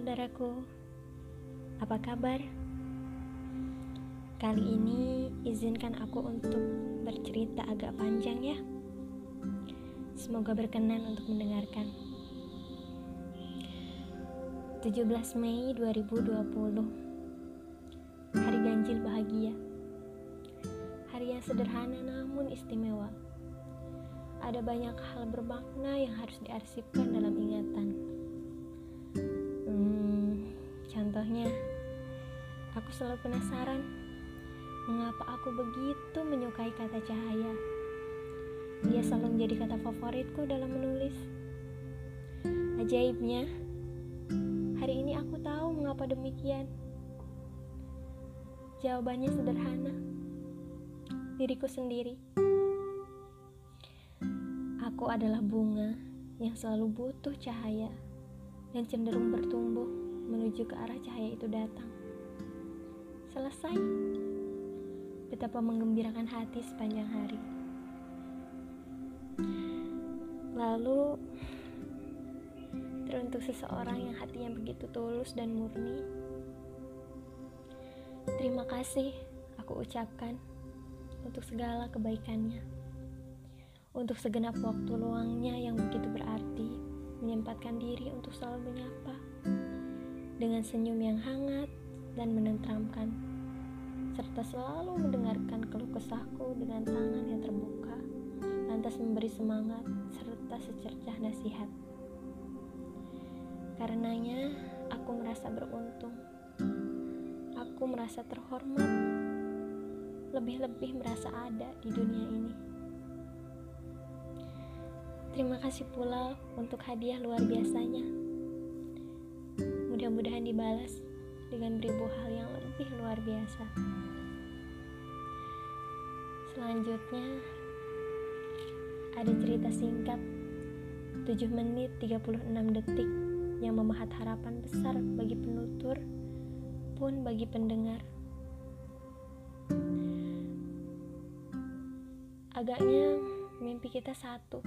saudaraku, apa kabar? Kali ini izinkan aku untuk bercerita agak panjang ya. Semoga berkenan untuk mendengarkan. 17 Mei 2020 Hari ganjil bahagia Hari yang sederhana namun istimewa Ada banyak hal bermakna yang harus diarsipkan dalam ingatan aku selalu penasaran mengapa aku begitu menyukai kata cahaya. Dia selalu menjadi kata favoritku dalam menulis. Ajaibnya, hari ini aku tahu mengapa demikian. Jawabannya sederhana. Diriku sendiri. Aku adalah bunga yang selalu butuh cahaya dan cenderung bertumbuh menuju ke arah cahaya itu datang. Selesai. Betapa menggembirakan hati sepanjang hari. Lalu, teruntuk seseorang yang hatinya begitu tulus dan murni, terima kasih aku ucapkan untuk segala kebaikannya. Untuk segenap waktu luangnya yang begitu berarti, menyempatkan diri untuk selalu menyapa dengan senyum yang hangat dan menenteramkan, serta selalu mendengarkan keluh kesahku dengan tangan yang terbuka, lantas memberi semangat serta secercah nasihat. Karenanya, aku merasa beruntung. Aku merasa terhormat, lebih-lebih merasa ada di dunia ini. Terima kasih pula untuk hadiah luar biasanya mudah-mudahan dibalas dengan beribu hal yang lebih luar biasa. Selanjutnya, ada cerita singkat 7 menit 36 detik yang memahat harapan besar bagi penutur pun bagi pendengar. Agaknya mimpi kita satu,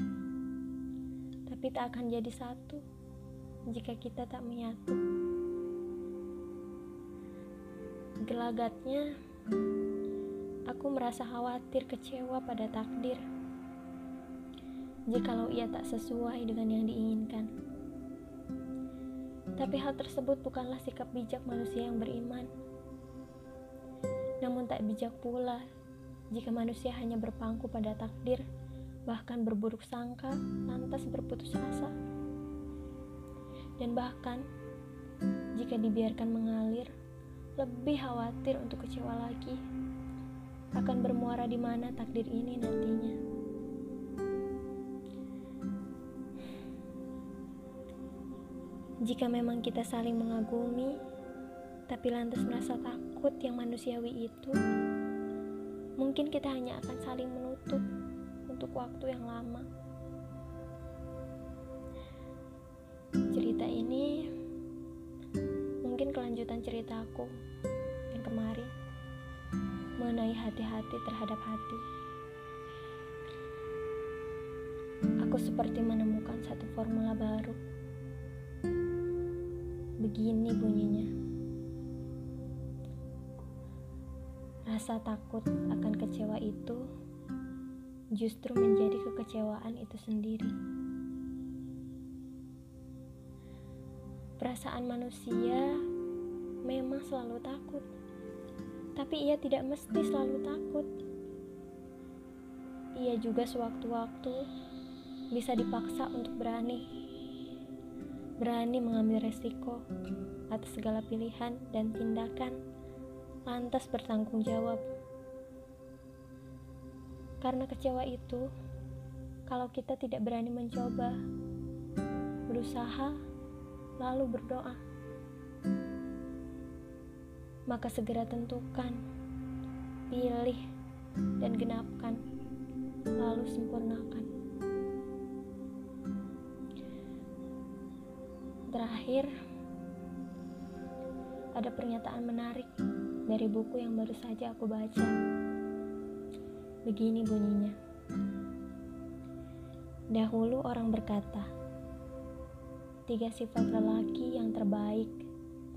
tapi tak akan jadi satu jika kita tak menyatu. Gelagatnya, aku merasa khawatir kecewa pada takdir. Jikalau ia tak sesuai dengan yang diinginkan. Tapi hal tersebut bukanlah sikap bijak manusia yang beriman. Namun tak bijak pula jika manusia hanya berpangku pada takdir, bahkan berburuk sangka, lantas berputus asa. Dan bahkan jika dibiarkan mengalir, lebih khawatir untuk kecewa lagi akan bermuara di mana takdir ini nantinya. Jika memang kita saling mengagumi, tapi lantas merasa takut yang manusiawi itu, mungkin kita hanya akan saling menutup untuk waktu yang lama. Cerita ini kelanjutan ceritaku yang kemarin mengenai hati-hati terhadap hati. Aku seperti menemukan satu formula baru. Begini bunyinya. Rasa takut akan kecewa itu justru menjadi kekecewaan itu sendiri. Perasaan manusia memang selalu takut, tapi ia tidak mesti selalu takut. Ia juga sewaktu-waktu bisa dipaksa untuk berani, berani mengambil resiko atas segala pilihan dan tindakan, lantas bertanggung jawab. Karena kecewa itu, kalau kita tidak berani mencoba, berusaha, lalu berdoa. Maka segera tentukan, pilih, dan genapkan, lalu sempurnakan. Terakhir, ada pernyataan menarik dari buku yang baru saja aku baca. Begini bunyinya. Dahulu orang berkata, tiga sifat lelaki yang terbaik,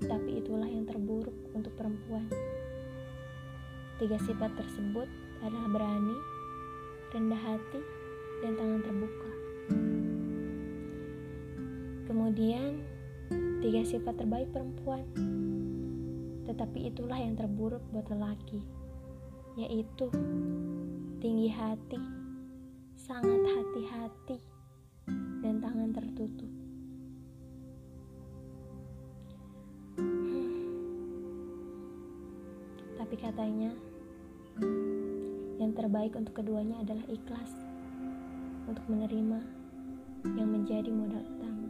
tapi itulah yang terburuk untuk perempuan. Tiga sifat tersebut adalah berani, rendah hati, dan tangan terbuka. Kemudian, tiga sifat terbaik perempuan, tetapi itulah yang terburuk buat lelaki, yaitu tinggi hati, sangat hati-hati, dan tangan tertutup. Katanya, yang terbaik untuk keduanya adalah ikhlas untuk menerima yang menjadi modal utama.